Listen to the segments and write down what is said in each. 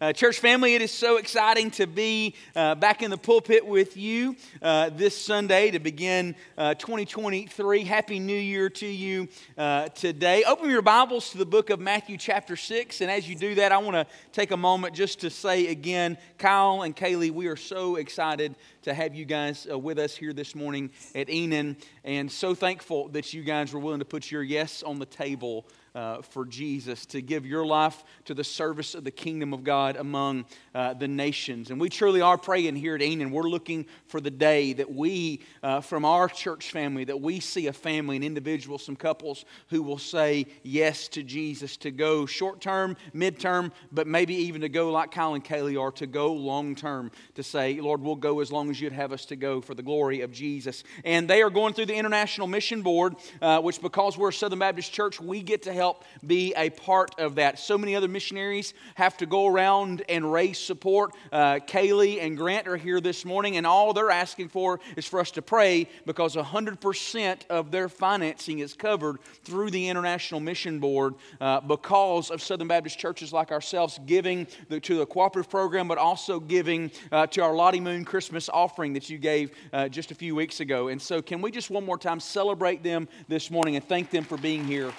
Uh, church family, it is so exciting to be uh, back in the pulpit with you uh, this Sunday to begin uh, 2023. Happy New Year to you uh, today. Open your Bibles to the book of Matthew, chapter 6. And as you do that, I want to take a moment just to say again, Kyle and Kaylee, we are so excited to have you guys uh, with us here this morning at Enon, and so thankful that you guys were willing to put your yes on the table uh, for Jesus, to give your life to the service of the kingdom of God among uh, the nations. And we truly are praying here at Enon. We're looking for the day that we, uh, from our church family, that we see a family, an individual, some couples who will say yes to Jesus, to go short term, mid term, but maybe even to go like Kyle and Kaylee are, to go long term, to say, Lord, we'll go as long as you'd have us to go for the glory of Jesus. And they are going through the International Mission Board, uh, which because we're a Southern Baptist church, we get to help be a part of that. So many other missionaries have to go around and raise support. Uh, Kaylee and Grant are here this morning, and all they're asking for is for us to pray because 100% of their financing is covered through the International Mission Board uh, because of Southern Baptist churches like ourselves giving the, to the cooperative program, but also giving uh, to our Lottie Moon Christmas offering that you gave uh, just a few weeks ago. And so, can we just one more time celebrate them this morning and thank them for being here?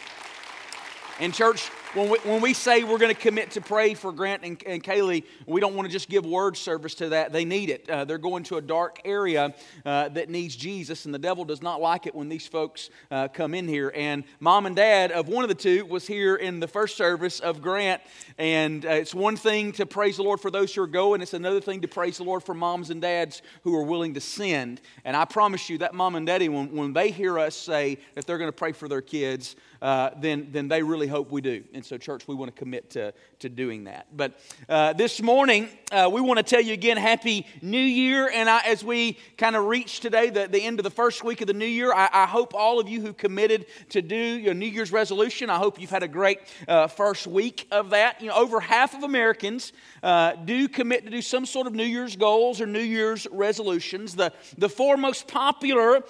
In church, when we, when we say we're going to commit to pray for Grant and, and Kaylee, we don't want to just give word service to that. They need it. Uh, they're going to a dark area uh, that needs Jesus, and the devil does not like it when these folks uh, come in here. And mom and dad of one of the two was here in the first service of Grant, and uh, it's one thing to praise the Lord for those who are going, it's another thing to praise the Lord for moms and dads who are willing to send. And I promise you that mom and daddy, when, when they hear us say that they're going to pray for their kids, uh, then, then they really hope we do. And so, church, we want to commit to, to doing that. But uh, this morning, uh, we want to tell you again, Happy New Year. And I, as we kind of reach today, the, the end of the first week of the new year, I, I hope all of you who committed to do your New Year's resolution, I hope you've had a great uh, first week of that. You know, over half of Americans uh, do commit to do some sort of New Year's goals or New Year's resolutions. The, the four most popular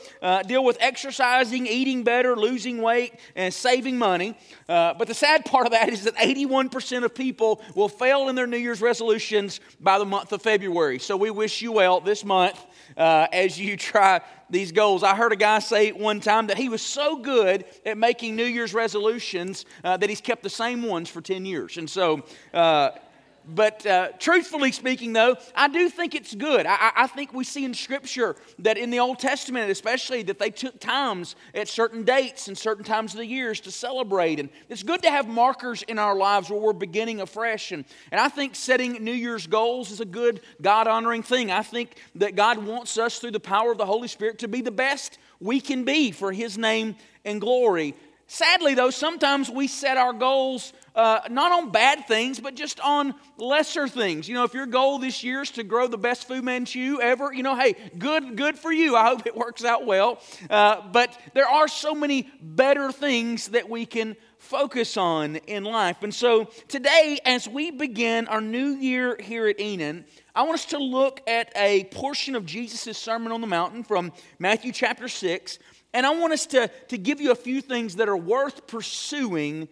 deal with exercising, eating better, losing weight, and saving money. Uh, but the sad part of that is that 81% of people will fail in their New Year's resolutions by the month of February. So we wish you well this month uh, as you try these goals. I heard a guy say one time that he was so good at making New Year's resolutions uh, that he's kept the same ones for 10 years. And so, uh, but uh, truthfully speaking, though, I do think it's good. I, I, think we see in Scripture that in the Old Testament, especially, that they took times at certain dates and certain times of the years to celebrate. And it's good to have markers in our lives where we're beginning afresh. And, and I think setting New Year's goals is a good, God honoring thing. I think that God wants us, through the power of the Holy Spirit, to be the best we can be for His name and glory. Sadly, though, sometimes we set our goals uh, not on bad things, but just on lesser things. You know, if your goal this year is to grow the best Fu Manchu ever, you know, hey, good, good for you. I hope it works out well. Uh, but there are so many better things that we can focus on in life. And so today, as we begin our new year here at Enon, I want us to look at a portion of Jesus' Sermon on the Mountain from Matthew chapter 6. And I want us to, to give you a few things that are worth pursuing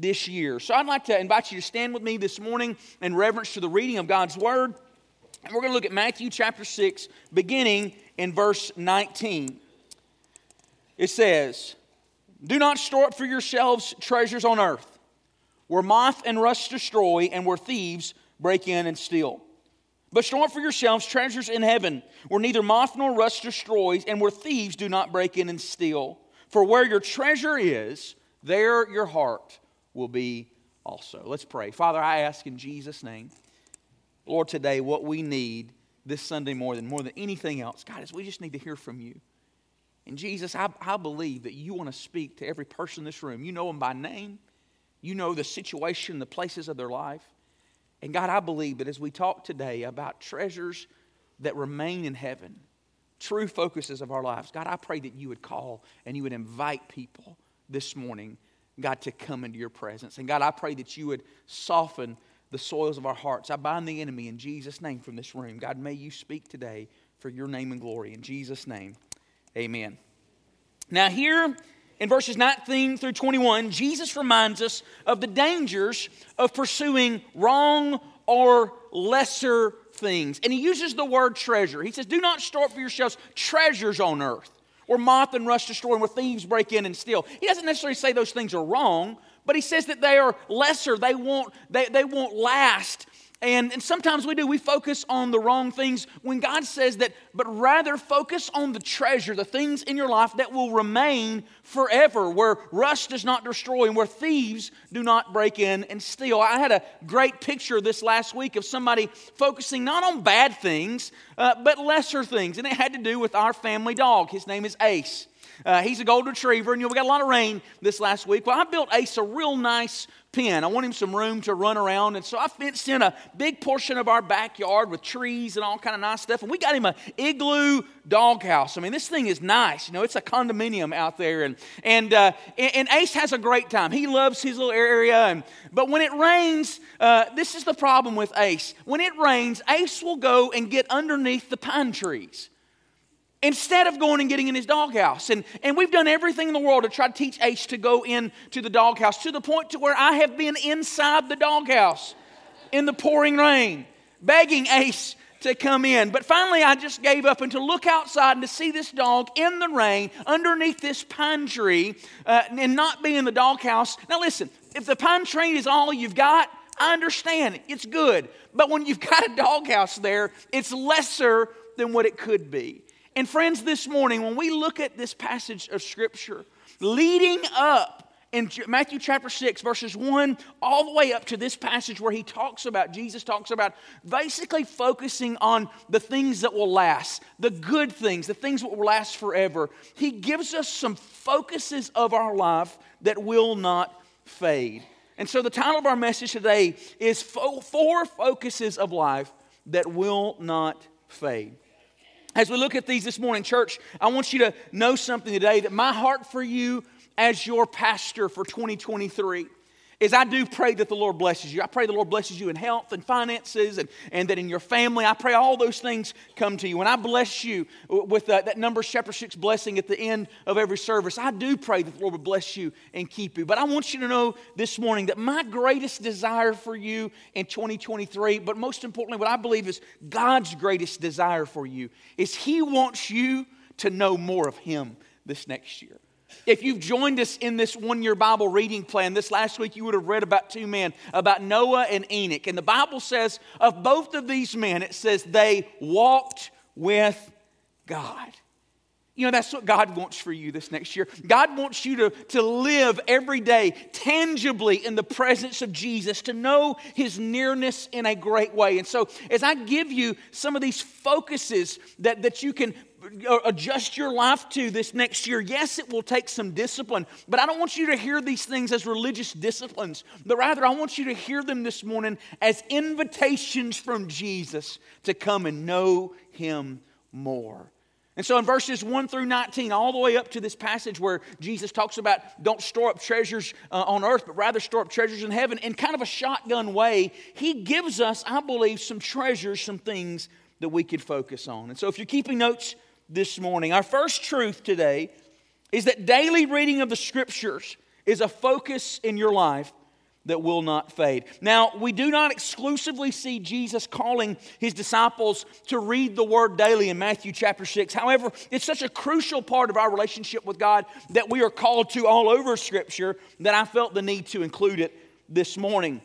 this year. So I'd like to invite you to stand with me this morning in reverence to the reading of God's Word. And we're going to look at Matthew chapter 6, beginning in verse 19. It says, Do not store up for yourselves treasures on earth, where moth and rust destroy, and where thieves break in and steal. But store up for yourselves treasures in heaven, where neither moth nor rust destroys, and where thieves do not break in and steal. For where your treasure is, there your heart will be also. Let's pray. Father, I ask in Jesus' name, Lord, today what we need this Sunday more than more than anything else, God, is we just need to hear from you. And Jesus, I, I believe that you want to speak to every person in this room. You know them by name. You know the situation, the places of their life. And God, I believe that as we talk today about treasures that remain in heaven, true focuses of our lives, God, I pray that you would call and you would invite people this morning God, to come into your presence. And God, I pray that you would soften the soils of our hearts. I bind the enemy in Jesus' name from this room. God, may you speak today for your name and glory. In Jesus' name, amen. Now, here in verses 19 through 21, Jesus reminds us of the dangers of pursuing wrong or lesser things. And he uses the word treasure. He says, Do not store for yourselves treasures on earth, where moth and rust destroy, and where thieves break in and steal. He doesn't necessarily say those things are wrong, but he says that they are lesser. They won't, they, they won't last. And, and sometimes we do, we focus on the wrong things when God says that, but rather focus on the treasure, the things in your life that will remain forever, where rust does not destroy and where thieves do not break in and steal. I had a great picture this last week of somebody focusing not on bad things, uh, but lesser things. And it had to do with our family dog. His name is Ace. Uh, he's a golden retriever, and you know, we got a lot of rain this last week. Well, I built Ace a real nice pen. I want him some room to run around, and so I fenced in a big portion of our backyard with trees and all kind of nice stuff. And we got him a igloo doghouse. I mean, this thing is nice. You know, it's a condominium out there, and and uh, and Ace has a great time. He loves his little area, and but when it rains, uh, this is the problem with Ace. When it rains, Ace will go and get underneath the pine trees instead of going and getting in his doghouse. And, and we've done everything in the world to try to teach Ace to go into the doghouse to the point to where I have been inside the doghouse in the pouring rain, begging Ace to come in. But finally, I just gave up and to look outside and to see this dog in the rain underneath this pine tree uh, and not be in the doghouse. Now, listen, if the pine tree is all you've got, I understand it. It's good. But when you've got a doghouse there, it's lesser than what it could be. And friends, this morning, when we look at this passage of Scripture, leading up in Matthew chapter 6, verses 1 all the way up to this passage where he talks about, Jesus talks about basically focusing on the things that will last, the good things, the things that will last forever. He gives us some focuses of our life that will not fade. And so the title of our message today is Four Focuses of Life That Will Not Fade. As we look at these this morning, church, I want you to know something today that my heart for you as your pastor for 2023 is I do pray that the Lord blesses you. I pray the Lord blesses you in health and finances and, and that in your family. I pray all those things come to you. And I bless you with uh, that number chapter 6 blessing at the end of every service. I do pray that the Lord would bless you and keep you. But I want you to know this morning that my greatest desire for you in 2023, but most importantly, what I believe is God's greatest desire for you, is He wants you to know more of Him this next year. If you've joined us in this one year Bible reading plan, this last week you would have read about two men, about Noah and Enoch. And the Bible says of both of these men, it says they walked with God. You know, that's what God wants for you this next year. God wants you to, to live every day tangibly in the presence of Jesus, to know his nearness in a great way. And so, as I give you some of these focuses that, that you can uh, adjust your life to this next year, yes, it will take some discipline, but I don't want you to hear these things as religious disciplines, but rather I want you to hear them this morning as invitations from Jesus to come and know Him more. And so in verses 1 through 19, all the way up to this passage where Jesus talks about don't store up treasures uh, on earth, but rather store up treasures in heaven, in kind of a shotgun way, he gives us, I believe, some treasures, some things that we could focus on. And so if you're keeping notes, this morning. Our first truth today is that daily reading of the scriptures is a focus in your life that will not fade. Now, we do not exclusively see Jesus calling his disciples to read the word daily in Matthew chapter 6. However, it's such a crucial part of our relationship with God that we are called to all over scripture that I felt the need to include it this morning.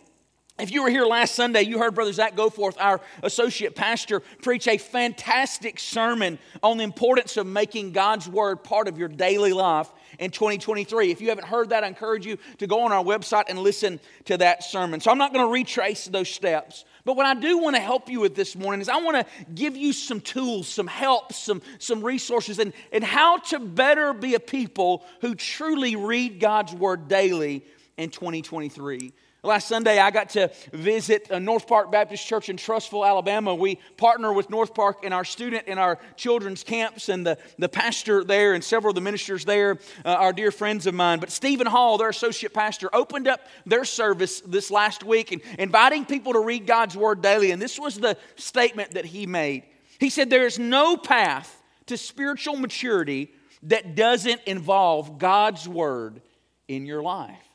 If you were here last Sunday, you heard Brother Zach Goforth, our associate pastor, preach a fantastic sermon on the importance of making God's Word part of your daily life in 2023. If you haven't heard that, I encourage you to go on our website and listen to that sermon. So I'm not going to retrace those steps. But what I do want to help you with this morning is I want to give you some tools, some help, some, some resources, and, and how to better be a people who truly read God's Word daily in 2023. Last Sunday, I got to visit North Park Baptist Church in Trussville, Alabama. We partner with North Park in our student and our children's camps, and the, the pastor there and several of the ministers there uh, are dear friends of mine. But Stephen Hall, their associate pastor, opened up their service this last week and inviting people to read God's Word daily. And this was the statement that he made. He said, There is no path to spiritual maturity that doesn't involve God's Word in your life.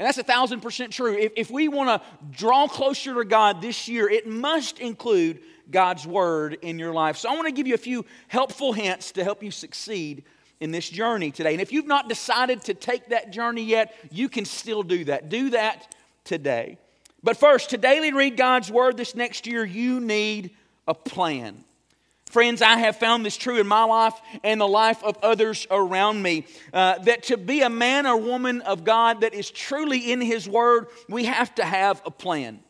And that's a thousand percent true. If, if we want to draw closer to God this year, it must include God's Word in your life. So I want to give you a few helpful hints to help you succeed in this journey today. And if you've not decided to take that journey yet, you can still do that. Do that today. But first, to daily read God's Word this next year, you need a plan. Friends, I have found this true in my life and the life of others around me uh, that to be a man or woman of God that is truly in His Word, we have to have a plan.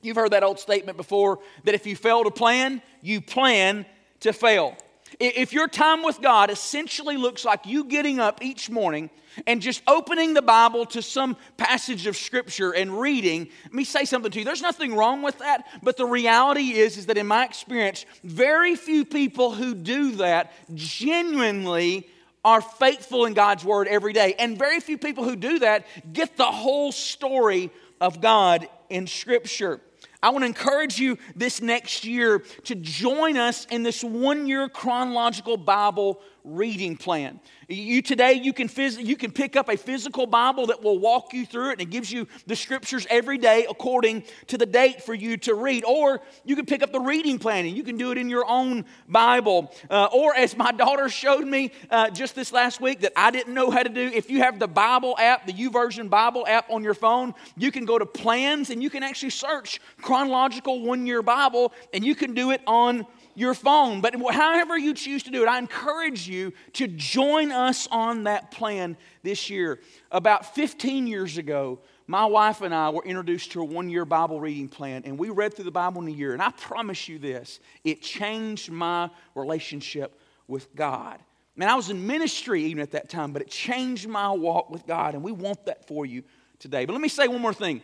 You've heard that old statement before that if you fail to plan, you plan to fail. If your time with God essentially looks like you getting up each morning and just opening the Bible to some passage of Scripture and reading, let me say something to you. There's nothing wrong with that, but the reality is, is that in my experience, very few people who do that genuinely are faithful in God's Word every day. And very few people who do that get the whole story of God in Scripture. I want to encourage you this next year to join us in this one year chronological Bible reading plan. You today you can phys- you can pick up a physical Bible that will walk you through it and it gives you the scriptures every day according to the date for you to read. Or you can pick up the reading plan and you can do it in your own Bible. Uh, or as my daughter showed me uh, just this last week that I didn't know how to do. If you have the Bible app, the YouVersion Bible app on your phone, you can go to plans and you can actually search chronological one year Bible and you can do it on your phone. But however you choose to do it, I encourage you to join us on that plan this year. About 15 years ago, my wife and I were introduced to a one year Bible reading plan, and we read through the Bible in a year. And I promise you this it changed my relationship with God. Man, I was in ministry even at that time, but it changed my walk with God, and we want that for you today. But let me say one more thing.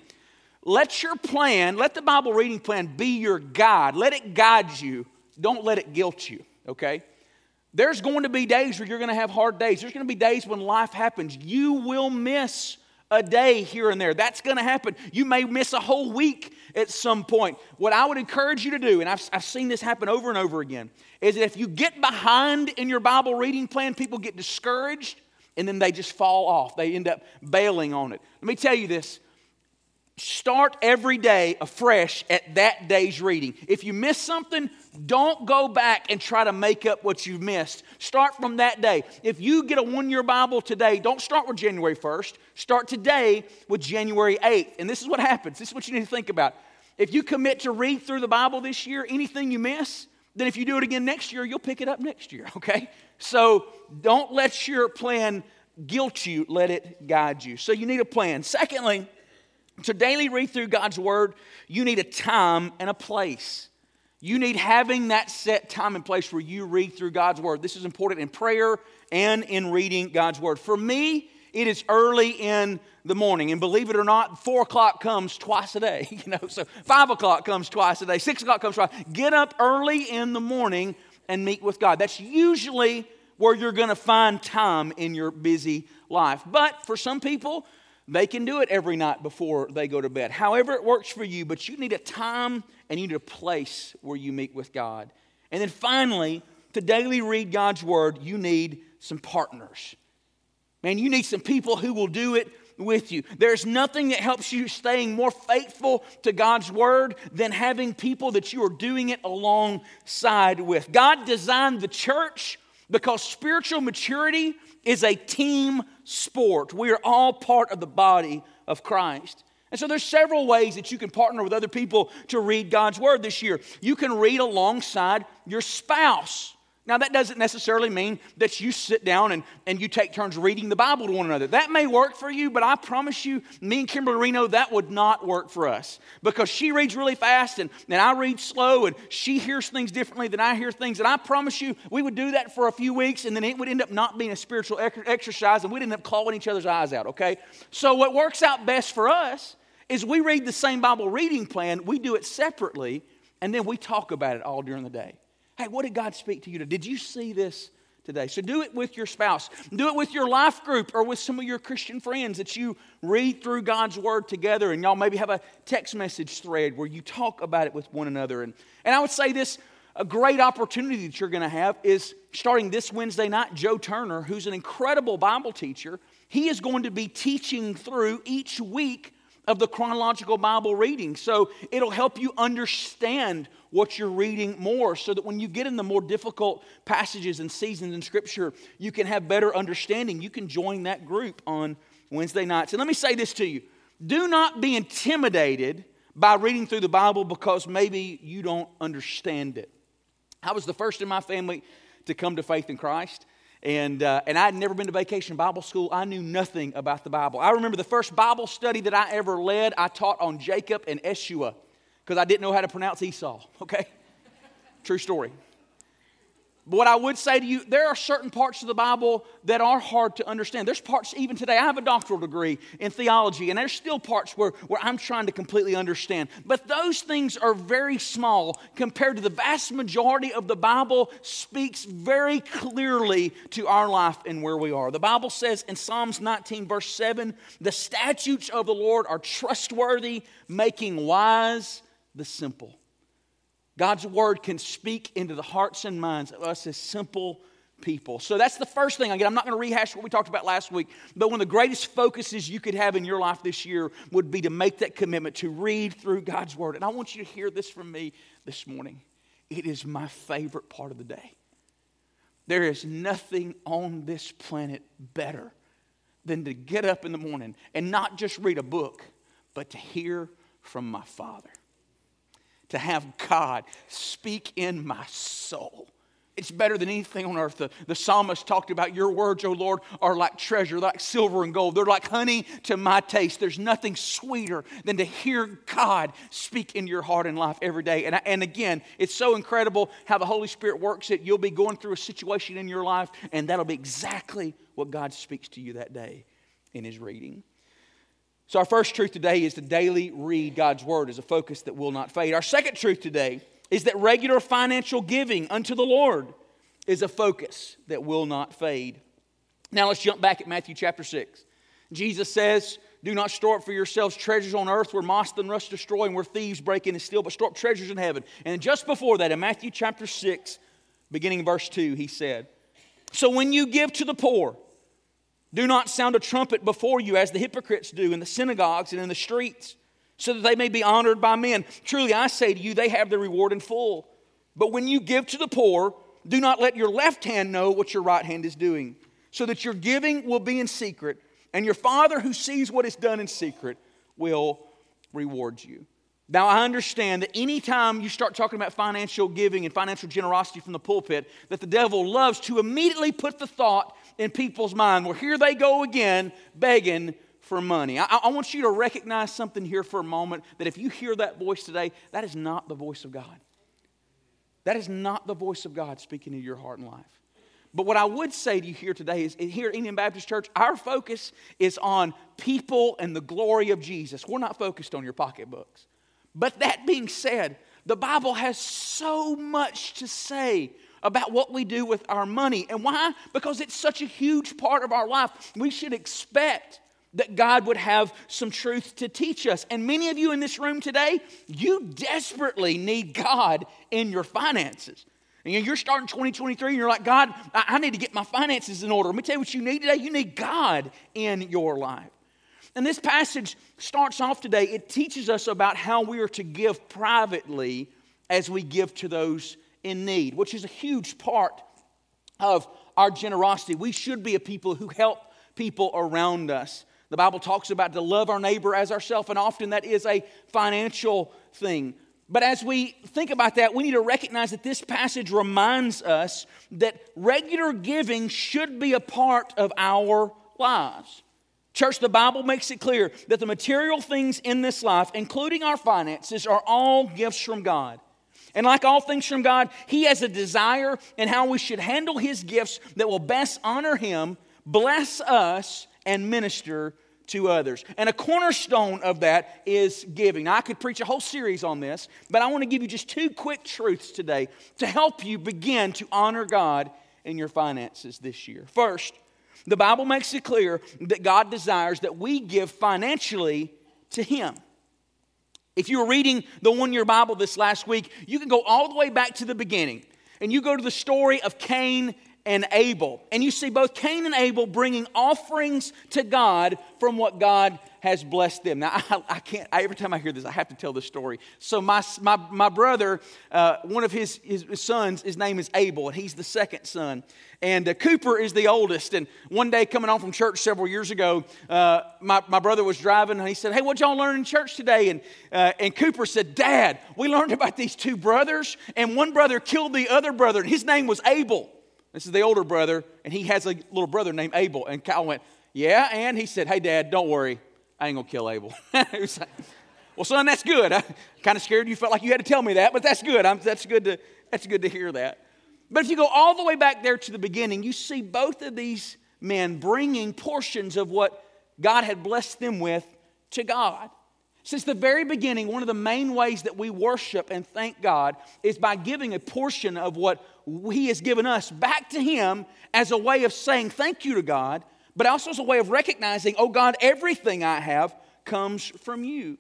Let your plan, let the Bible reading plan be your guide. Let it guide you don't let it guilt you, okay? There's going to be days where you're going to have hard days. There's going to be days when life happens. You will miss a day here and there. That's going to happen. You may miss a whole week at some point. What I would encourage you to do, and I've, I've seen this happen over and over again, is that if you get behind in your Bible reading plan, people get discouraged and then they just fall off. They end up bailing on it. Let me tell you this Start every day afresh at that day's reading. If you miss something, don't go back and try to make up what you've missed. Start from that day. If you get a one year Bible today, don't start with January 1st. Start today with January 8th. And this is what happens. This is what you need to think about. If you commit to read through the Bible this year, anything you miss, then if you do it again next year, you'll pick it up next year, okay? So don't let your plan guilt you, let it guide you. So you need a plan. Secondly, to daily read through God's Word, you need a time and a place. You need having that set time and place where you read through God's Word. This is important in prayer and in reading God's Word. For me, it is early in the morning. And believe it or not, four o'clock comes twice a day. You know, so five o'clock comes twice a day, six o'clock comes twice. Get up early in the morning and meet with God. That's usually where you're going to find time in your busy life. But for some people, they can do it every night before they go to bed. However, it works for you, but you need a time and you need a place where you meet with God. And then finally, to daily read God's word, you need some partners. Man, you need some people who will do it with you. There's nothing that helps you staying more faithful to God's word than having people that you are doing it alongside with. God designed the church because spiritual maturity is a team sport. We are all part of the body of Christ. And so there's several ways that you can partner with other people to read God's word this year. You can read alongside your spouse. Now, that doesn't necessarily mean that you sit down and, and you take turns reading the Bible to one another. That may work for you, but I promise you, me and Kimberly Reno, that would not work for us because she reads really fast and, and I read slow and she hears things differently than I hear things. And I promise you, we would do that for a few weeks and then it would end up not being a spiritual exercise and we'd end up clawing each other's eyes out, okay? So, what works out best for us is we read the same Bible reading plan, we do it separately, and then we talk about it all during the day. Hey, what did God speak to you today? Did you see this today? So do it with your spouse. Do it with your life group or with some of your Christian friends that you read through God's Word together and y'all maybe have a text message thread where you talk about it with one another. And, and I would say this a great opportunity that you're going to have is starting this Wednesday night, Joe Turner, who's an incredible Bible teacher, he is going to be teaching through each week of the chronological Bible reading. So it'll help you understand what you're reading more so that when you get in the more difficult passages and seasons in Scripture, you can have better understanding. You can join that group on Wednesday nights. And let me say this to you do not be intimidated by reading through the Bible because maybe you don't understand it. I was the first in my family to come to faith in Christ. And, uh, and I had never been to vacation Bible school. I knew nothing about the Bible. I remember the first Bible study that I ever led, I taught on Jacob and Eshua because I didn't know how to pronounce Esau, okay? True story. But what I would say to you, there are certain parts of the Bible that are hard to understand. There's parts, even today, I have a doctoral degree in theology, and there's still parts where, where I'm trying to completely understand. But those things are very small compared to the vast majority of the Bible speaks very clearly to our life and where we are. The Bible says in Psalms 19, verse 7, the statutes of the Lord are trustworthy, making wise the simple. God's word can speak into the hearts and minds of us as simple people. So that's the first thing. Again, I'm not going to rehash what we talked about last week, but one of the greatest focuses you could have in your life this year would be to make that commitment to read through God's word. And I want you to hear this from me this morning. It is my favorite part of the day. There is nothing on this planet better than to get up in the morning and not just read a book, but to hear from my Father to have God speak in my soul. It's better than anything on earth. The, the psalmist talked about your words, O Lord, are like treasure, like silver and gold. They're like honey to my taste. There's nothing sweeter than to hear God speak in your heart and life every day. And, and again, it's so incredible how the Holy Spirit works it. You'll be going through a situation in your life, and that'll be exactly what God speaks to you that day in His reading. So, our first truth today is to daily read God's word as a focus that will not fade. Our second truth today is that regular financial giving unto the Lord is a focus that will not fade. Now, let's jump back at Matthew chapter 6. Jesus says, Do not store up for yourselves treasures on earth where moth and rust destroy and where thieves break in and steal, but store up treasures in heaven. And just before that, in Matthew chapter 6, beginning verse 2, he said, So when you give to the poor, do not sound a trumpet before you as the hypocrites do in the synagogues and in the streets, so that they may be honored by men. Truly, I say to you, they have their reward in full. But when you give to the poor, do not let your left hand know what your right hand is doing, so that your giving will be in secret, and your Father who sees what is done in secret will reward you. Now, I understand that anytime you start talking about financial giving and financial generosity from the pulpit, that the devil loves to immediately put the thought in people's mind. Well, here they go again, begging for money. I, I, want you to recognize something here for a moment that if you hear that voice today, that is not the voice of God. That is not the voice of God speaking in your heart and life. But what I would say to you here today is here at Enon Baptist Church, our focus is on people and the glory of Jesus. We're not focused on your pocketbooks. But that being said, the Bible has so much to say about what we do with our money. And why? Because it's such a huge part of our life. We should expect that God would have some truth to teach us. And many of you in this room today, you desperately need God in your finances. And you're starting 2023 and you're like, God, I need to get my finances in order. Let me tell you what you need today. You need God in your life. And this passage starts off today, it teaches us about how we are to give privately as we give to those in need, which is a huge part of our generosity. We should be a people who help people around us. The Bible talks about to love our neighbor as ourselves, and often that is a financial thing. But as we think about that, we need to recognize that this passage reminds us that regular giving should be a part of our lives. Church, the Bible makes it clear that the material things in this life, including our finances, are all gifts from God. And like all things from God, He has a desire in how we should handle His gifts that will best honor Him, bless us, and minister to others. And a cornerstone of that is giving. Now, I could preach a whole series on this, but I want to give you just two quick truths today to help you begin to honor God in your finances this year. First, the Bible makes it clear that God desires that we give financially to Him. If you were reading the one year Bible this last week, you can go all the way back to the beginning and you go to the story of Cain and Abel. And you see both Cain and Abel bringing offerings to God from what God has blessed them. Now, I, I can't, I, every time I hear this, I have to tell this story. So, my, my, my brother, uh, one of his, his, sons, his name is Abel, and he's the second son. And uh, Cooper is the oldest. And one day, coming home from church several years ago, uh, my, my brother was driving, and he said, Hey, what y'all learn in church today? And, uh, and Cooper said, Dad, we learned about these two brothers, and one brother killed the other brother, and his name was Abel. This is the older brother, and he has a little brother named Abel. And Kyle went, Yeah, and he said, Hey, Dad, don't worry. I ain't gonna kill Abel. like, well, son, that's good. I kind of scared you felt like you had to tell me that, but that's good. I'm, that's good to that's good to hear that. But if you go all the way back there to the beginning, you see both of these men bringing portions of what God had blessed them with to God. Since the very beginning, one of the main ways that we worship and thank God is by giving a portion of what He has given us back to Him as a way of saying thank you to God, but also as a way of recognizing, oh God, everything I have comes from you.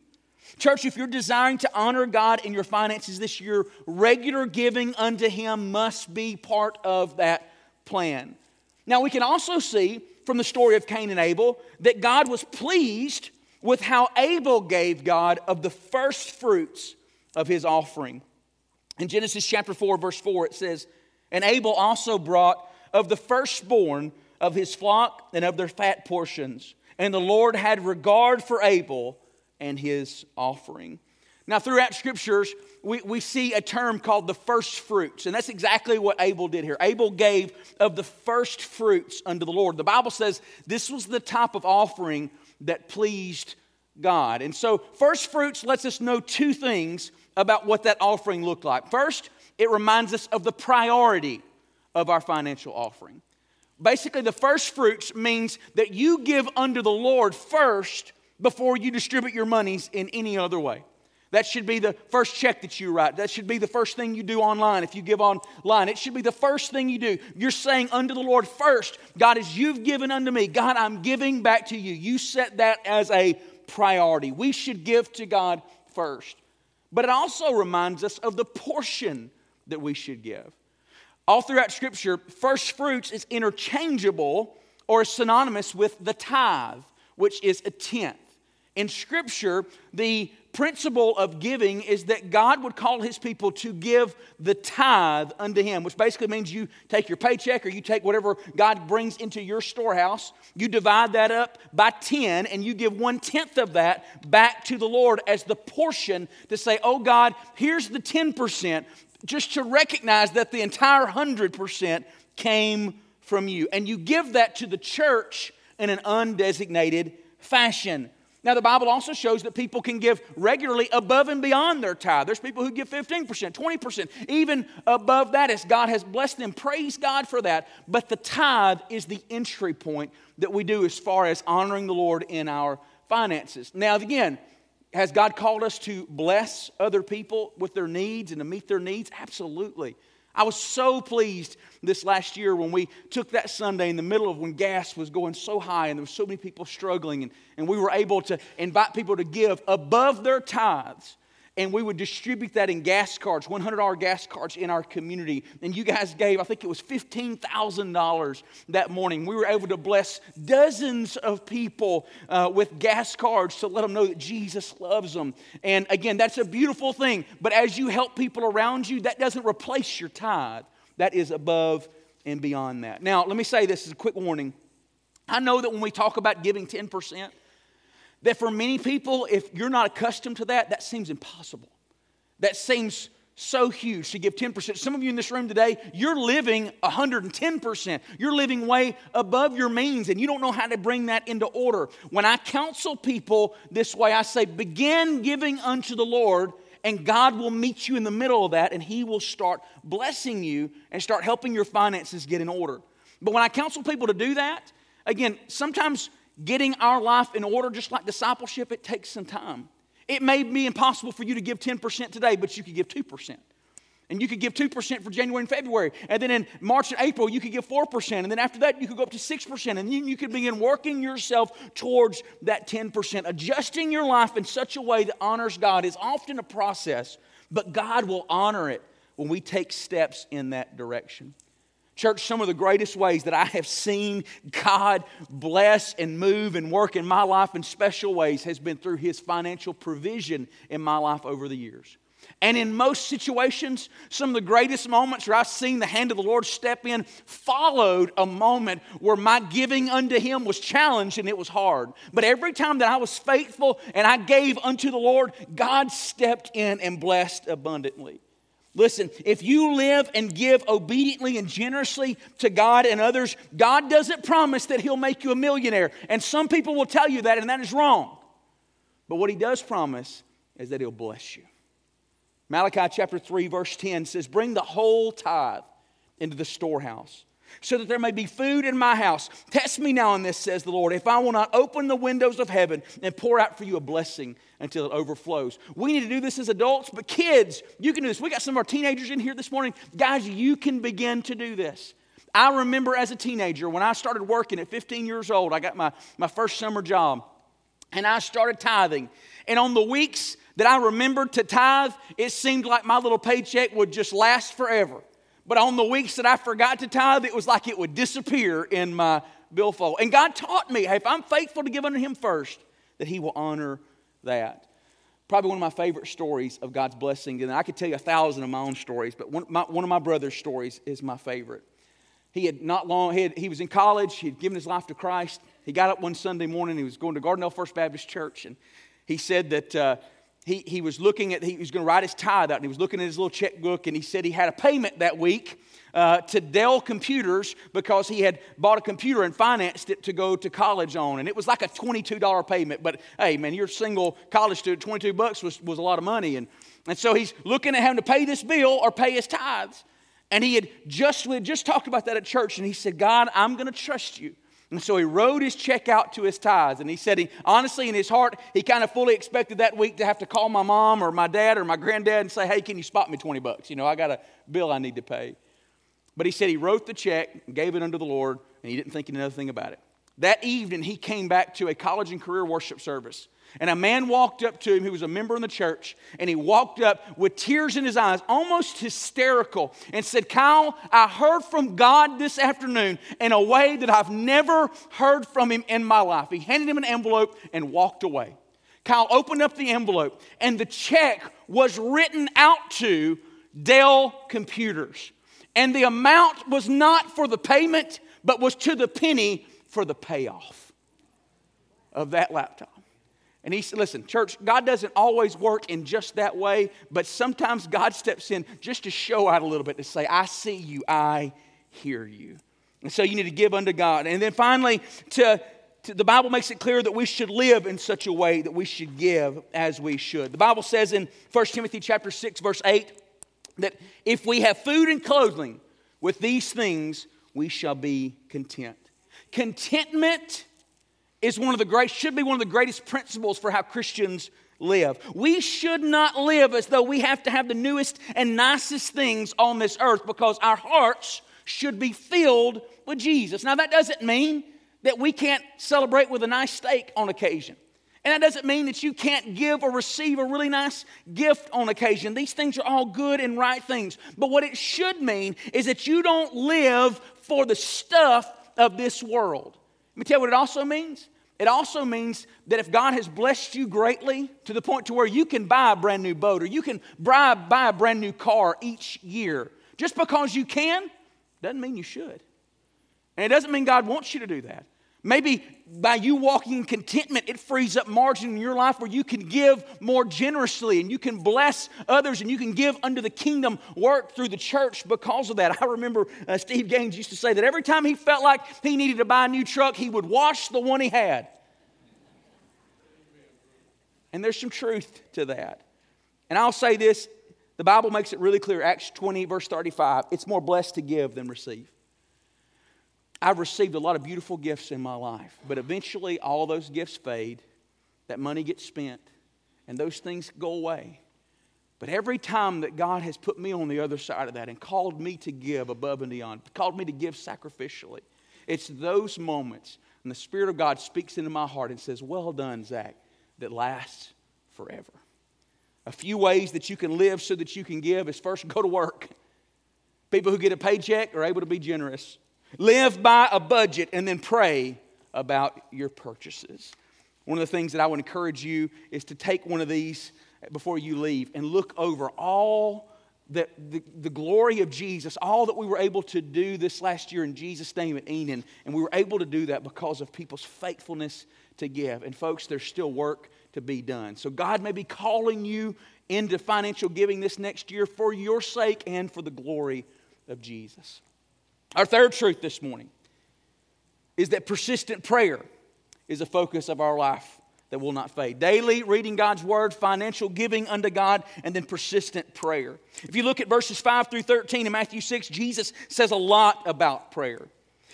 Church, if you're desiring to honor God in your finances this year, regular giving unto Him must be part of that plan. Now, we can also see from the story of Cain and Abel that God was pleased with how Abel gave God of the first fruits of his offering. In Genesis chapter 4, verse 4, it says, And Abel also brought of the firstborn of his flock and of their fat portions. And the Lord had regard for Abel and his offering. Now, throughout scriptures, we, we see a term called the first fruits, and that's exactly what Abel did here. Abel gave of the first fruits unto the Lord. The Bible says this was the type of offering that pleased God. And so, first fruits lets us know two things about what that offering looked like. First, it reminds us of the priority of our financial offering. Basically, the first fruits means that you give unto the Lord first before you distribute your monies in any other way. That should be the first check that you write. That should be the first thing you do online if you give online. It should be the first thing you do. You're saying unto the Lord first, God, as you've given unto me, God, I'm giving back to you. You set that as a priority. We should give to God first. But it also reminds us of the portion that we should give. All throughout Scripture, first fruits is interchangeable or synonymous with the tithe, which is a tenth. In Scripture, the principle of giving is that God would call his people to give the tithe unto him, which basically means you take your paycheck or you take whatever God brings into your storehouse, you divide that up by 10, and you give one tenth of that back to the Lord as the portion to say, Oh God, here's the 10%, just to recognize that the entire 100% came from you. And you give that to the church in an undesignated fashion. Now, the Bible also shows that people can give regularly above and beyond their tithe. There's people who give 15%, 20%, even above that as God has blessed them. Praise God for that. But the tithe is the entry point that we do as far as honoring the Lord in our finances. Now, again, has God called us to bless other people with their needs and to meet their needs? Absolutely. I was so pleased this last year when we took that Sunday in the middle of when gas was going so high and there were so many people struggling, and, and we were able to invite people to give above their tithes and we would distribute that in gas cards, $100 gas cards in our community. And you guys gave, I think it was $15,000 that morning. We were able to bless dozens of people uh, with gas cards to let them know that Jesus loves them. And again, that's a beautiful thing. But as you help people around you, that doesn't replace your tithe, that is above and beyond that. Now, let me say this as a quick warning. I know that when we talk about giving 10%, that for many people, if you're not accustomed to that, that seems impossible. That seems so huge to give 10%. Some of you in this room today, you're living 110%. You're living way above your means and you don't know how to bring that into order. When I counsel people this way, I say, begin giving unto the Lord, and God will meet you in the middle of that, and He will start blessing you and start helping your finances get in order. But when I counsel people to do that, again, sometimes getting our life in order, just like discipleship, it takes some time. It may be impossible for you to give 10% today, but you could give 2%. And you could give 2% for January and February. And then in March and April, you could give 4%. And then after that, you could go up to 6%. And then you could begin working yourself towards that 10%. Adjusting your life in such a way that honors God is often a process, but God will honor it when we take steps in that direction. Church, some of the greatest ways that I have seen God bless and move and work in my life in special ways has been through His financial provision in my life over the years. And in most situations, some of the greatest moments where I've seen the hand of the Lord step in followed a moment where my giving unto Him was challenged and it was hard. But every time that I was faithful and I gave unto the Lord, God stepped in and blessed abundantly. Listen, if you live and give obediently and generously to God and others, God doesn't promise that He'll make you a millionaire. And some people will tell you that, and that is wrong. But what He does promise is that He'll bless you. Malachi chapter 3, verse 10 says, Bring the whole tithe into the storehouse so that there may be food in my house. Test me now in this, says the Lord, if I will not open the windows of heaven and pour out for you a blessing until it overflows. We need to do this as adults, but kids, you can do this. We got some of our teenagers in here this morning. Guys, you can begin to do this. I remember as a teenager when I started working at 15 years old, I got my, my first summer job, and I started tithing. And on the weeks that I remembered to tithe, it seemed like my little paycheck would just last forever. But on the weeks that I forgot to tithe, it was like it would disappear in my billfold. And God taught me, hey, if I'm faithful to give unto Him first, that He will honor that. Probably one of my favorite stories of God's blessing, and I could tell you a thousand of my own stories, but one, my, one of my brother's stories is my favorite. He had not long, he, had, he was in college, he had given his life to Christ. He got up one Sunday morning, he was going to Gardendale First Baptist Church, and he said that uh, he, he was looking at, he was going to write his tithe out, and he was looking at his little checkbook, and he said he had a payment that week uh, to Dell Computers because he had bought a computer and financed it to go to college on. And it was like a $22 payment. But hey, man, you're a single college student, 22 bucks was, was a lot of money. And, and so he's looking at having to pay this bill or pay his tithes. And he had just, we had just talked about that at church, and he said, God, I'm going to trust you. And so he wrote his check out to his tithes. And he said, he, honestly, in his heart, he kind of fully expected that week to have to call my mom or my dad or my granddad and say, hey, can you spot me 20 bucks? You know, I got a bill I need to pay. But he said he wrote the check, gave it unto the Lord, and he didn't think another thing about it. That evening, he came back to a college and career worship service. And a man walked up to him who was a member in the church, and he walked up with tears in his eyes, almost hysterical, and said, Kyle, I heard from God this afternoon in a way that I've never heard from him in my life. He handed him an envelope and walked away. Kyle opened up the envelope, and the check was written out to Dell Computers. And the amount was not for the payment, but was to the penny for the payoff of that laptop. And he said, Listen, church, God doesn't always work in just that way, but sometimes God steps in just to show out a little bit to say, I see you, I hear you. And so you need to give unto God. And then finally, to, to, the Bible makes it clear that we should live in such a way that we should give as we should. The Bible says in 1 Timothy chapter 6, verse 8, that if we have food and clothing, with these things we shall be content. Contentment is one of the great, should be one of the greatest principles for how Christians live. We should not live as though we have to have the newest and nicest things on this earth because our hearts should be filled with Jesus. Now, that doesn't mean that we can't celebrate with a nice steak on occasion. And that doesn't mean that you can't give or receive a really nice gift on occasion. These things are all good and right things. But what it should mean is that you don't live for the stuff of this world. Me tell you what it also means. It also means that if God has blessed you greatly to the point to where you can buy a brand new boat or you can buy, buy a brand new car each year, just because you can, doesn't mean you should. And it doesn't mean God wants you to do that. Maybe by you walking in contentment, it frees up margin in your life where you can give more generously and you can bless others and you can give under the kingdom work through the church because of that. I remember uh, Steve Gaines used to say that every time he felt like he needed to buy a new truck, he would wash the one he had. And there's some truth to that. And I'll say this the Bible makes it really clear Acts 20, verse 35 it's more blessed to give than receive. I've received a lot of beautiful gifts in my life, but eventually all those gifts fade, that money gets spent, and those things go away. But every time that God has put me on the other side of that and called me to give above and beyond, called me to give sacrificially, it's those moments when the Spirit of God speaks into my heart and says, Well done, Zach, that lasts forever. A few ways that you can live so that you can give is first go to work. People who get a paycheck are able to be generous. Live by a budget and then pray about your purchases. One of the things that I would encourage you is to take one of these before you leave and look over all the, the, the, glory of Jesus, all that we were able to do this last year in Jesus' name at Enon. And we were able to do that because of people's faithfulness to give. And folks, there's still work to be done. So God may be calling you into financial giving this next year for your sake and for the glory of Jesus. Our third truth this morning is that persistent prayer is a focus of our life that will not fade. Daily reading God's word, financial giving unto God, and then persistent prayer. If you look at verses 5 through 13 in Matthew 6, Jesus says a lot about prayer.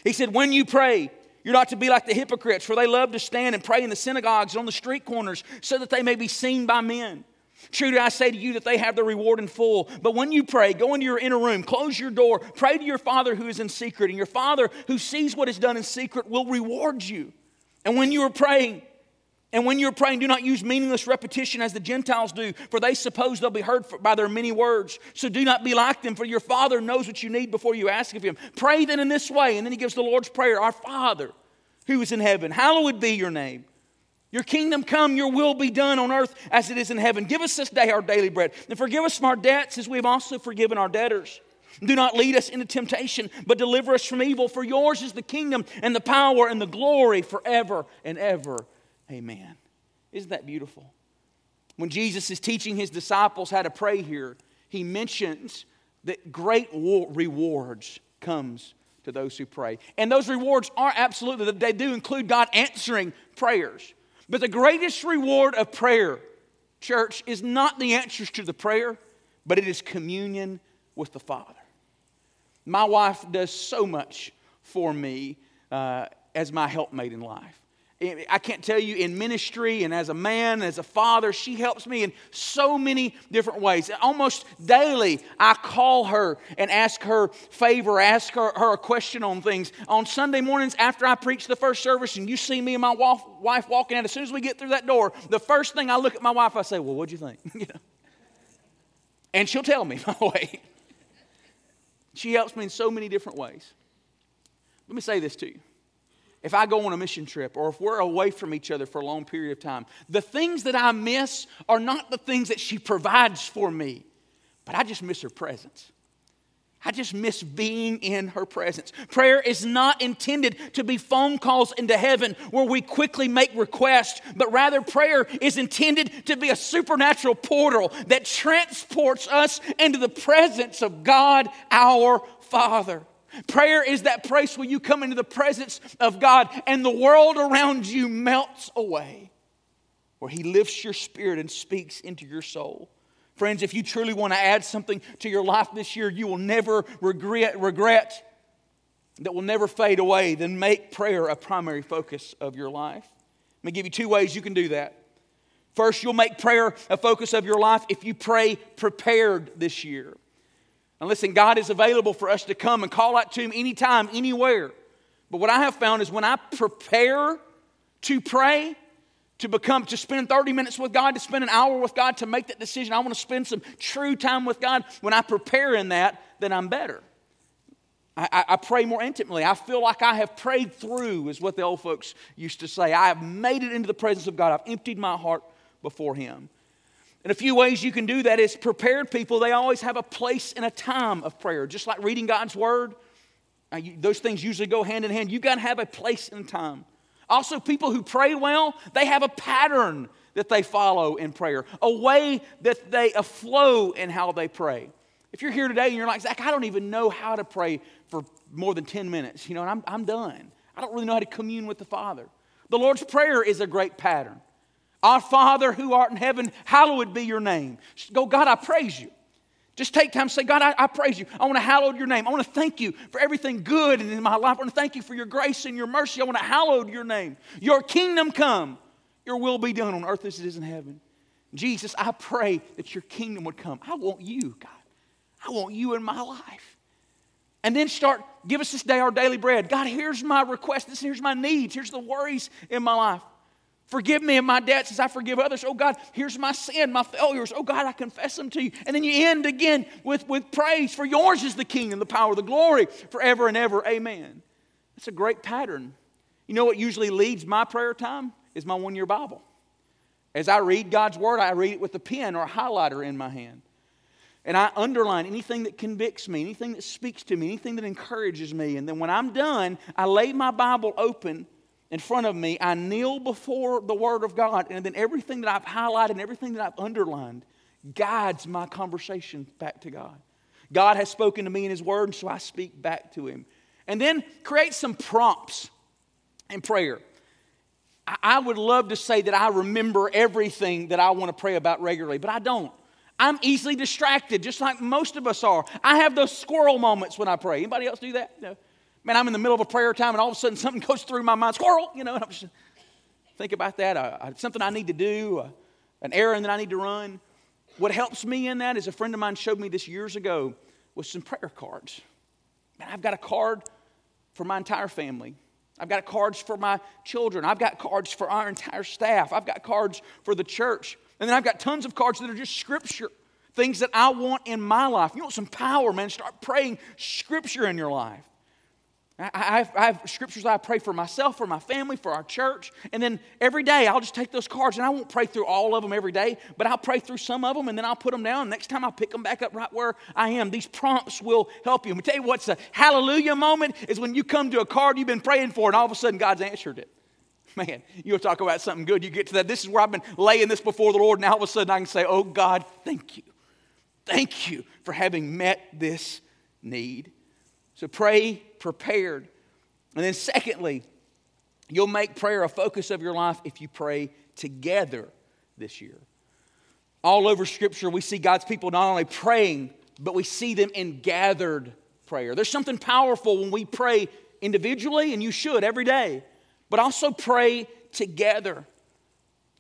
He said, When you pray, you're not to be like the hypocrites, for they love to stand and pray in the synagogues and on the street corners so that they may be seen by men. Truly, I say to you that they have the reward in full. But when you pray, go into your inner room, close your door, pray to your Father who is in secret, and your Father who sees what is done in secret will reward you. And when you are praying, and when you're praying, do not use meaningless repetition as the Gentiles do, for they suppose they'll be heard by their many words. So do not be like them, for your Father knows what you need before you ask of Him. Pray then in this way. And then He gives the Lord's Prayer Our Father who is in heaven, hallowed be your name. Your kingdom come, your will be done on earth as it is in heaven. Give us this day our daily bread, and forgive us our debts as we have also forgiven our debtors. Do not lead us into temptation, but deliver us from evil. For yours is the kingdom and the power and the glory forever and ever. Amen. Isn't that beautiful? When Jesus is teaching his disciples how to pray here, he mentions that great rewards comes to those who pray. And those rewards are absolutely, they do include God answering prayers. But the greatest reward of prayer, church, is not the answers to the prayer, but it is communion with the Father. My wife does so much for me uh, as my helpmate in life. I can't tell you in ministry and as a man, as a father, she helps me in so many different ways. Almost daily, I call her and ask her favor, ask her, her a question on things. On Sunday mornings after I preach the first service and you see me and my wife walking out, as soon as we get through that door, the first thing I look at my wife, I say, Well, what'd you think? you know? And she'll tell me my way. She helps me in so many different ways. Let me say this to you if I go on a mission trip or if we're away from each other for a long period of time, the things that I miss are not the things that she provides for me, but I just miss her presence. I just miss being in her presence. Prayer is not intended to be phone calls into heaven where we quickly make requests, but rather prayer is intended to be a supernatural portal that transports us into the presence of God our Father. Prayer is that place where you come into the presence of God and the world around you melts away, where He lifts your spirit and speaks into your soul. Friends, if you truly want to add something to your life this year, you will never regret, regret that will never fade away, then make prayer a primary focus of your life. Let me give you two ways you can do that. First, you'll make prayer a focus of your life if you pray prepared this year. And listen, God is available for us to come and call out to Him anytime, anywhere. But what I have found is when I prepare to pray, to become, to spend 30 minutes with God, to spend an hour with God, to make that decision, I want to spend some true time with God. When I prepare in that, then I'm better. I, I, pray more intimately. I feel like I have prayed through, is what the old folks used to say. I have made it into the presence of God. I've emptied my heart before Him. And a few ways you can do that is prepared people, they always have a place and a time of prayer, just like reading God's Word. You, those things usually go hand in hand. You got to have a place and time. Also, people who pray well, they have a pattern that they follow in prayer, a way that they, a flow in how they pray. If you're here today and you're like, Zach, I don't even know how to pray for more than 10 minutes, you know, and I'm, I'm done. I don't really know how to commune with the Father. The Lord's Prayer is a great pattern. Our Father who art in heaven, hallowed be your name. Go, God, I praise you. Just take time say, God, I, I, praise you. I want to hallow your name. I want to thank you for everything good in my life. I want to thank you for your grace and your mercy. I want to hallow your name. Your kingdom come. Your will be done on earth as it is in heaven. Jesus, I pray that your kingdom would come. I want you, God. I want you in my life. And then start, give us this day our daily bread. God, here's my request. This, here's my needs. Here's the worries in my life. Forgive me of my debts as I forgive others. Oh God, here's my sin, my failures. Oh God, I confess them to you. And then you end again with, with praise, for yours is the kingdom, the power, the glory forever and ever. Amen. That's a great pattern. You know what usually leads my prayer time? Is my one year Bible. As I read God's word, I read it with a pen or a highlighter in my hand. And I underline anything that convicts me, anything that speaks to me, anything that encourages me. And then when I'm done, I lay my Bible open in front of me, I kneel before the Word of God, and then everything that I've highlighted and everything that I've underlined guides my conversation back to God. God has spoken to me in His Word, and so I speak back to Him. And then create some prompts in prayer. I would love to say that I remember everything that I want to pray about regularly, but I don't. I'm easily distracted, just like most of us are. I have those squirrel moments when I pray. Anybody else do that? No. Man, I'm in the middle of a prayer time and all of a sudden something goes through my mind, squirrel, you know, and I'm just think about that. Uh, something I need to do, uh, an errand that I need to run. What helps me in that is a friend of mine showed me this years ago with some prayer cards. Man, I've got a card for my entire family. I've got cards for my children. I've got cards for our entire staff. I've got cards for the church. And then I've got tons of cards that are just scripture, things that I want in my life. You want some power, man? Start praying scripture in your life. I have, I have, scriptures I pray for myself, for my family, for our church. And then every day I'll just take those cards and I won't pray through all of them every day, but I'll pray through some of them and then I'll put them down. Next time I'll pick them back up right where I am. These prompts will help you. Me tell you what's a hallelujah moment is when you come to a card you've been praying for and all of a sudden God's answered it. Man, you'll talk about something good. You get to that. This is where I've been laying this before the Lord, and all of a sudden I can say, Oh God, thank you. Thank you for having met this need. So pray prepared. And then, secondly, you'll make prayer a focus of your life if you pray together this year. All over Scripture, we see God's people not only praying, but we see them in gathered prayer. There's something powerful when we pray individually, and you should every day, but also pray together.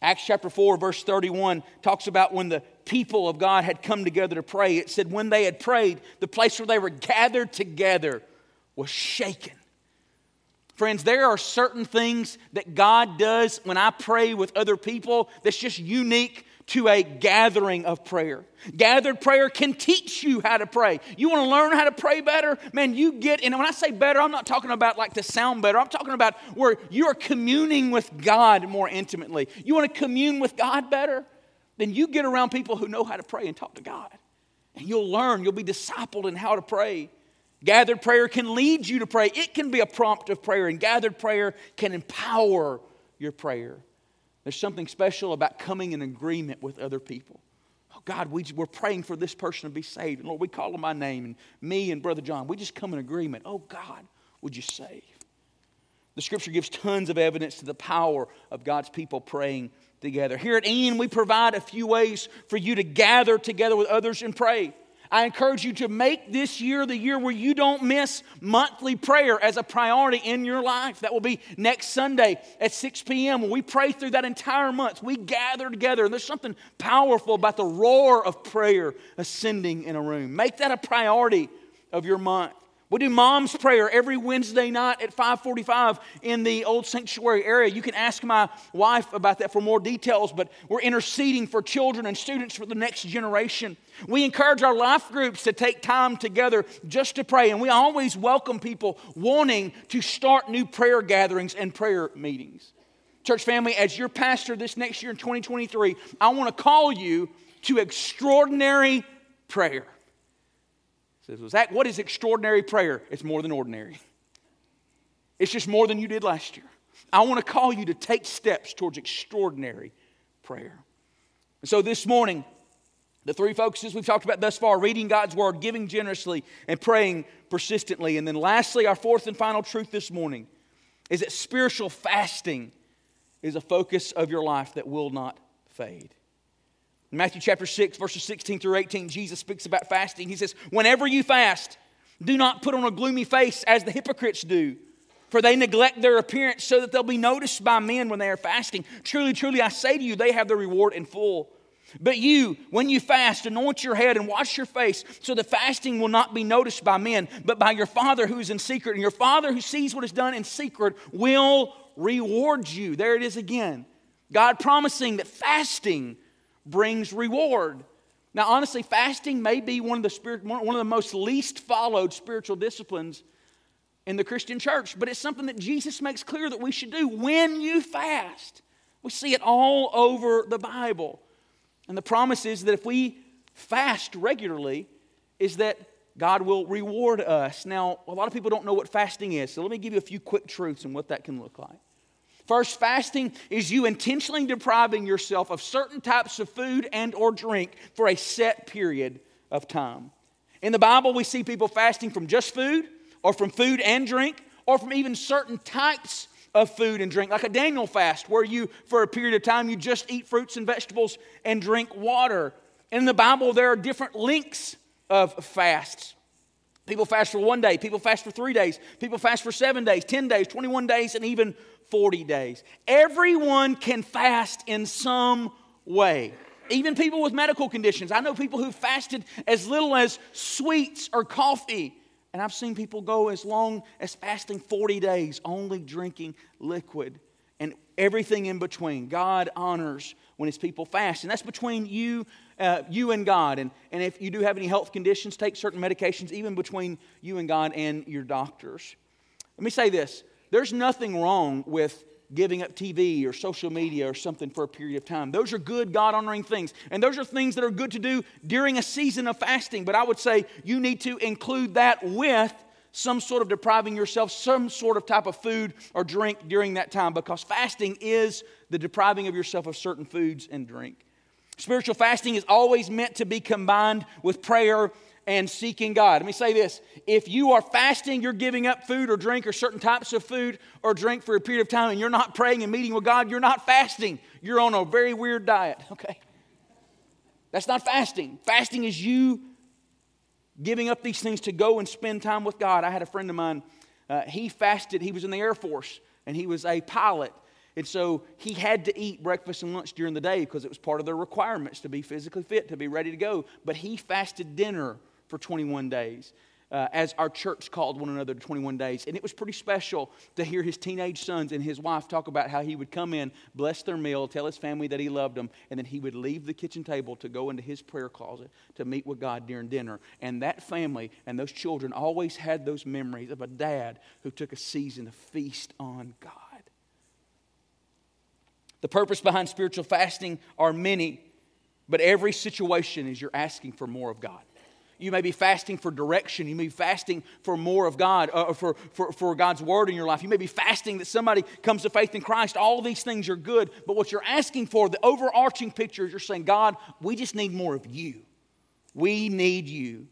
Acts chapter 4, verse 31 talks about when the people of God had come together to pray. It said, when they had prayed, the place where they were gathered together was shaken. Friends, there are certain things that God does when I pray with other people that's just unique to a gathering of prayer. Gathered prayer can teach you how to pray. You want to learn how to pray better? Man, you get, and when I say better, I'm not talking about like to sound better. I'm talking about where you are communing with God more intimately. You want to commune with God better? Then you get around people who know how to pray and talk to God. And you'll learn, you'll be discipled in how to pray. Gathered prayer can lead you to pray. It can be a prompt of prayer, and gathered prayer can empower your prayer. There's something special about coming in agreement with other people. Oh, God, we, we're praying for this person to be saved. And Lord, we call them by name, and me and Brother John, we just come in agreement. Oh, God, would you save? The scripture gives tons of evidence to the power of God's people praying together. Here at Enon, we provide a few ways for you to gather together with others and pray. I encourage you to make this year the year where you don't miss monthly prayer as a priority in your life. That will be next Sunday at 6 p.m. When we pray through that entire month, we gather together, and there's something powerful about the roar of prayer ascending in a room. Make that a priority of your month. We do mom's prayer every Wednesday night at 545 in the old sanctuary area. You can ask my wife about that for more details, but we're interceding for children and students for the next generation. We encourage our life groups to take time together just to pray, and we always welcome people wanting to start new prayer gatherings and prayer meetings. Church family, as your pastor this next year in 2023, I want to call you to extraordinary prayer says, Was that what is extraordinary prayer? It's more than ordinary. It's just more than you did last year. I want to call you to take steps towards extraordinary prayer. And so this morning, the three focuses we've talked about thus far reading God's word, giving generously, and praying persistently. And then lastly, our fourth and final truth this morning is that spiritual fasting is a focus of your life that will not fade. In Matthew chapter 6, verses 16 through 18, Jesus speaks about fasting. He says, Whenever you fast, do not put on a gloomy face as the hypocrites do, for they neglect their appearance so that they'll be noticed by men when they are fasting. Truly, truly, I say to you, they have their reward in full. But you, when you fast, anoint your head and wash your face, so the fasting will not be noticed by men, but by your Father who is in secret. And your Father who sees what is done in secret will reward you. There it is again. God promising that fasting brings reward. Now, honestly, fasting may be one of the, spirit, one of the most least followed spiritual disciplines in the Christian church, but it's something that Jesus makes clear that we should do when you fast. We see it all over the Bible. And the promise is that if we fast regularly, is that God will reward us. Now, a lot of people don't know what fasting is, so let me give you a few quick truths and what that can look like. First, fasting is you intentionally depriving yourself of certain types of food and or drink for a set period of time. In the Bible, we see people fasting from just food or from food and drink or from even certain types of food and drink, like a Daniel fast, where you, for a period of time, you just eat fruits and vegetables and drink water. In the Bible, there are different lengths of fasts. People fast for one day, people fast for three days, people fast for seven days, 10 days, 21 days, and even 40 days. Everyone can fast in some way. Even people with medical conditions. I know people who fasted as little as sweets or coffee. And I've seen people go as long as fasting 40 days, only drinking liquid and everything in between. God honors when his people fast. And that's between you, uh, you and God. And, and if you do have any health conditions, take certain medications, even between you and God and your doctors. Let me say this there's nothing wrong with giving up TV or social media or something for a period of time. Those are good, God honoring things. And those are things that are good to do during a season of fasting. But I would say you need to include that with some sort of depriving yourself, some sort of type of food or drink during that time because fasting is the depriving of yourself of certain foods and drink. Spiritual fasting is always meant to be combined with prayer and seeking God. Let me say this if you are fasting, you're giving up food or drink or certain types of food or drink for a period of time, and you're not praying and meeting with God, you're not fasting. You're on a very weird diet, okay? That's not fasting. Fasting is you giving up these things to go and spend time with God. I had a friend of mine, uh, he fasted, he was in the Air Force, and he was a pilot. And so he had to eat breakfast and lunch during the day because it was part of their requirements to be physically fit, to be ready to go. But he fasted dinner for 21 days. Uh, as our church called one another to 21 days. And it was pretty special to hear his teenage sons and his wife talk about how he would come in, bless their meal, tell his family that he loved them, and then he would leave the kitchen table to go into his prayer closet to meet with God during dinner. And that family and those children always had those memories of a dad who took a season to feast on God. The purpose behind spiritual fasting are many, but every situation is you're asking for more of God. You may be fasting for direction. You may be fasting for more of God, uh, for, for, for God's word in your life. You may be fasting that somebody comes to faith in Christ. All these things are good, but what you're asking for, the overarching picture is you're saying, God, we just need more of you. We need you.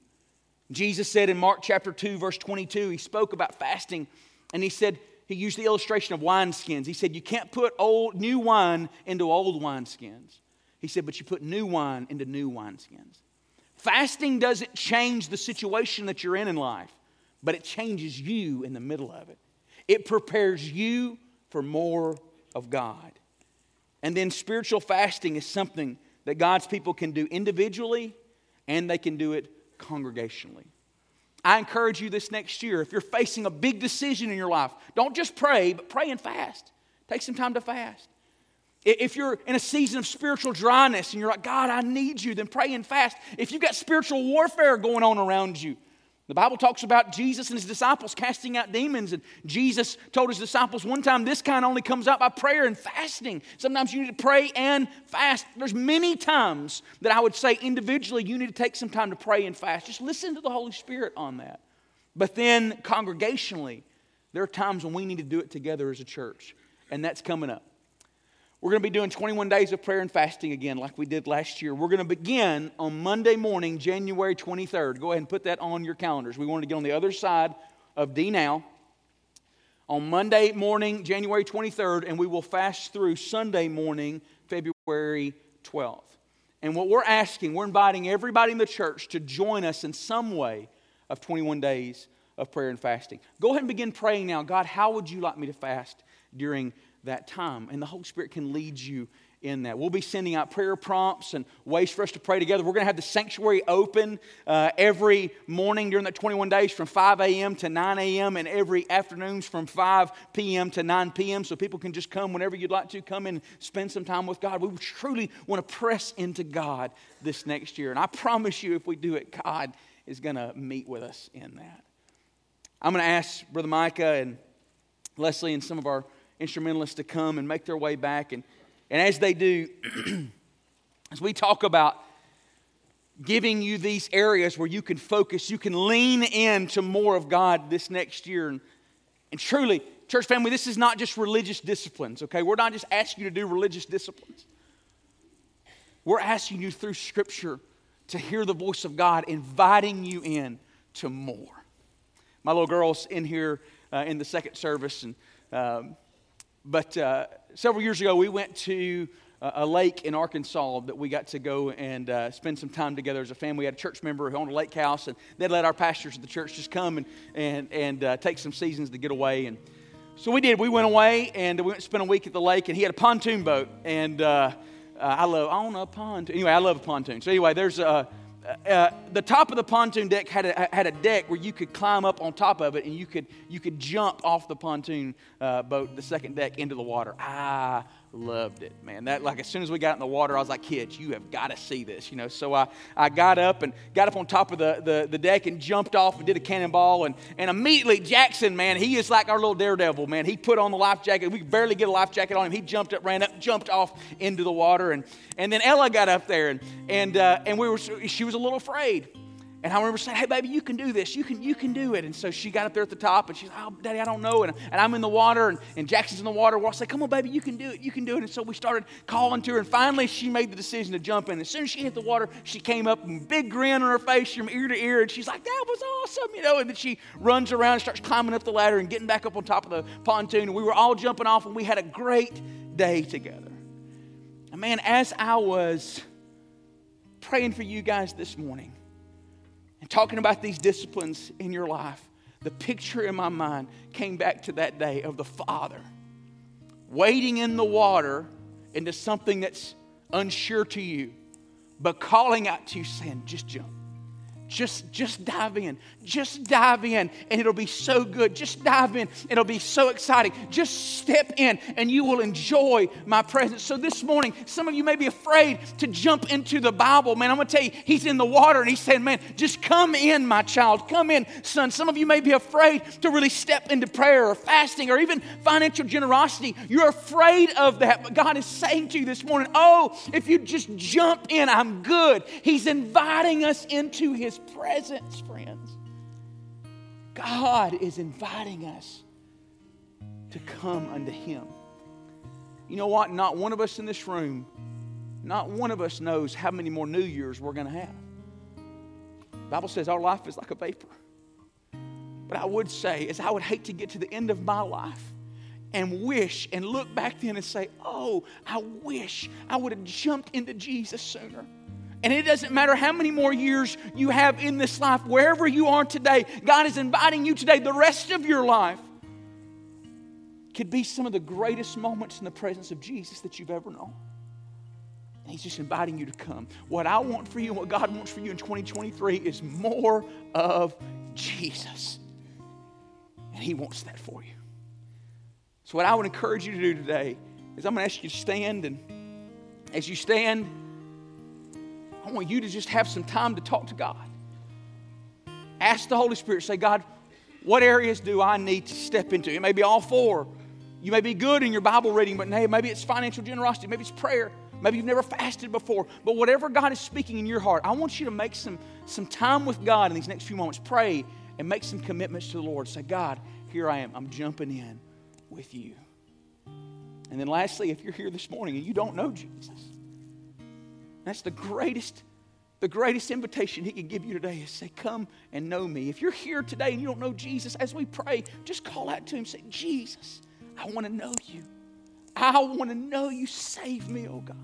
Jesus said in Mark chapter 2, verse 22, he spoke about fasting, and he said, he used the illustration of wineskins. He said, You can't put old, new wine into old wineskins. He said, But you put new wine into new wineskins. Fasting doesn't change the situation that you're in in life, but it changes you in the middle of it. It prepares you for more of God. And then spiritual fasting is something that God's people can do individually and they can do it congregationally. I encourage you this next year, if you're facing a big decision in your life, don't just pray, but pray and fast. Take some time to fast. If you're in a season of spiritual dryness and you're like, God, I need you, then pray and fast. If you've got spiritual warfare going on around you, the Bible talks about Jesus and his disciples casting out demons, and Jesus told his disciples one time, This kind only comes out by prayer and fasting. Sometimes you need to pray and fast. There's many times that I would say individually you need to take some time to pray and fast. Just listen to the Holy Spirit on that. But then congregationally, there are times when we need to do it together as a church, and that's coming up. We're going to be doing 21 days of prayer and fasting again, like we did last year. We're going to begin on Monday morning, January 23rd. Go ahead and put that on your calendars. We want to get on the other side of D now on Monday morning, January 23rd, and we will fast through Sunday morning, February 12th. And what we're asking, we're inviting everybody in the church to join us in some way of 21 days of prayer and fasting. Go ahead and begin praying now. God, how would you like me to fast during that time. And the Holy Spirit can lead you in that. We'll be sending out prayer prompts and ways for us to pray together. We're going to have the sanctuary open uh, every morning during that 21 days from 5 a.m. to 9 a.m. and every afternoons from 5 p.m. to 9 p.m. so people can just come whenever you'd like to come and spend some time with God. We truly want to press into God this next year. And I promise you, if we do it, God is going to meet with us in that. I'm going to ask Brother Micah and Leslie and some of our instrumentalists to come and make their way back and and as they do, as we talk about giving you these areas where you can focus, you can lean into more of God this next year. And, and truly, church family, this is not just religious disciplines, okay? We're not just asking you to do religious disciplines. We're asking you through Scripture to hear the voice of God inviting you in to more. My little girl's in here uh, in the second service, and um, but uh, several years ago, we went to a lake in Arkansas that we got to go and uh, spend some time together as a family. We had a church member who owned a lake house, and they'd let our pastors of the church just come and, and, and uh, take some seasons to get away. And so we did. We went away and we went to spend a week at the lake, and he had a pontoon boat. And uh, uh I love, I own a pontoon. Anyway, I love a pontoon. So anyway, there's a uh, the top of the pontoon deck had a, had a deck where you could climb up on top of it and you could, you could jump off the pontoon uh, boat, the second deck, into the water. I loved it, man. That like as soon as we got in the water, I was like, kids, you have got to see this, you know. So I, I got up and got up on top of the, the, the deck and jumped off and did a cannonball. And, and immediately Jackson, man, he is like our little daredevil, man. He put on the life jacket. We could barely get a life jacket on him. He jumped up, ran up, jumped off into the water. And, and then Ella got up there and, and, uh, and we were, she was a little afraid. And I remember saying, hey, baby, you can do this. You can, you can do it. And so she got up there at the top and she's like, oh, daddy, I don't know. And, and I'm in the water and, and Jackson's in the water. Well, I say, come on, baby, you can do it. You can do it. And so we started calling to her. And finally, she made the decision to jump in. As soon as she hit the water, she came up and a big grin on her face from ear to ear. And she's like, that was awesome, you know. And then she runs around and starts climbing up the ladder and getting back up on top of the pontoon. And we were all jumping off and we had a great day together. And man, as I was praying for you guys this morning, and talking about these disciplines in your life, the picture in my mind came back to that day of the Father wading in the water into something that's unsure to you, but calling out to you, saying, just jump. Just, just dive in. Just dive in, and it'll be so good. Just dive in. It'll be so exciting. Just step in, and you will enjoy my presence. So, this morning, some of you may be afraid to jump into the Bible. Man, I'm going to tell you, He's in the water, and He's saying, Man, just come in, my child. Come in, son. Some of you may be afraid to really step into prayer or fasting or even financial generosity. You're afraid of that, but God is saying to you this morning, Oh, if you just jump in, I'm good. He's inviting us into His presence, friends. God is inviting us to come unto Him. You know what? Not one of us in this room, not one of us knows how many more New Years we're going to have. The Bible says our life is like a vapor. But I would say is I would hate to get to the end of my life and wish and look back then and say, "Oh, I wish I would have jumped into Jesus sooner." And it doesn't matter how many more years you have in this life, wherever you are today, God is inviting you today, the rest of your life could be some of the greatest moments in the presence of Jesus that you've ever known. And He's just inviting you to come. What I want for you and what God wants for you in 2023 is more of Jesus. And He wants that for you. So, what I would encourage you to do today is I'm going to ask you to stand. And as you stand, I want you to just have some time to talk to God. Ask the Holy Spirit, say, God, what areas do I need to step into? It may be all four. You may be good in your Bible reading, but hey, maybe it's financial generosity, maybe it's prayer, maybe you've never fasted before. But whatever God is speaking in your heart, I want you to make some, some time with God in these next few moments. Pray and make some commitments to the Lord. Say, God, here I am. I'm jumping in with you. And then lastly, if you're here this morning and you don't know Jesus, that's the greatest, the greatest invitation he can give you today is say, Come and know me. If you're here today and you don't know Jesus, as we pray, just call out to him, say, Jesus, I want to know you. I want to know you. Save me, oh God.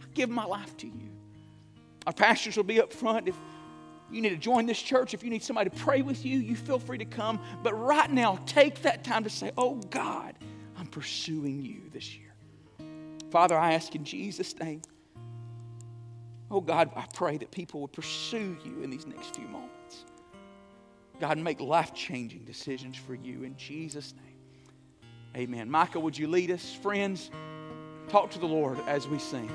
I give my life to you. Our pastors will be up front. If you need to join this church, if you need somebody to pray with you, you feel free to come. But right now, take that time to say, Oh God, I'm pursuing you this year. Father, I ask in Jesus' name. Oh God, I pray that people would pursue you in these next few moments. God, make life changing decisions for you in Jesus' name. Amen. Micah, would you lead us? Friends, talk to the Lord as we sing.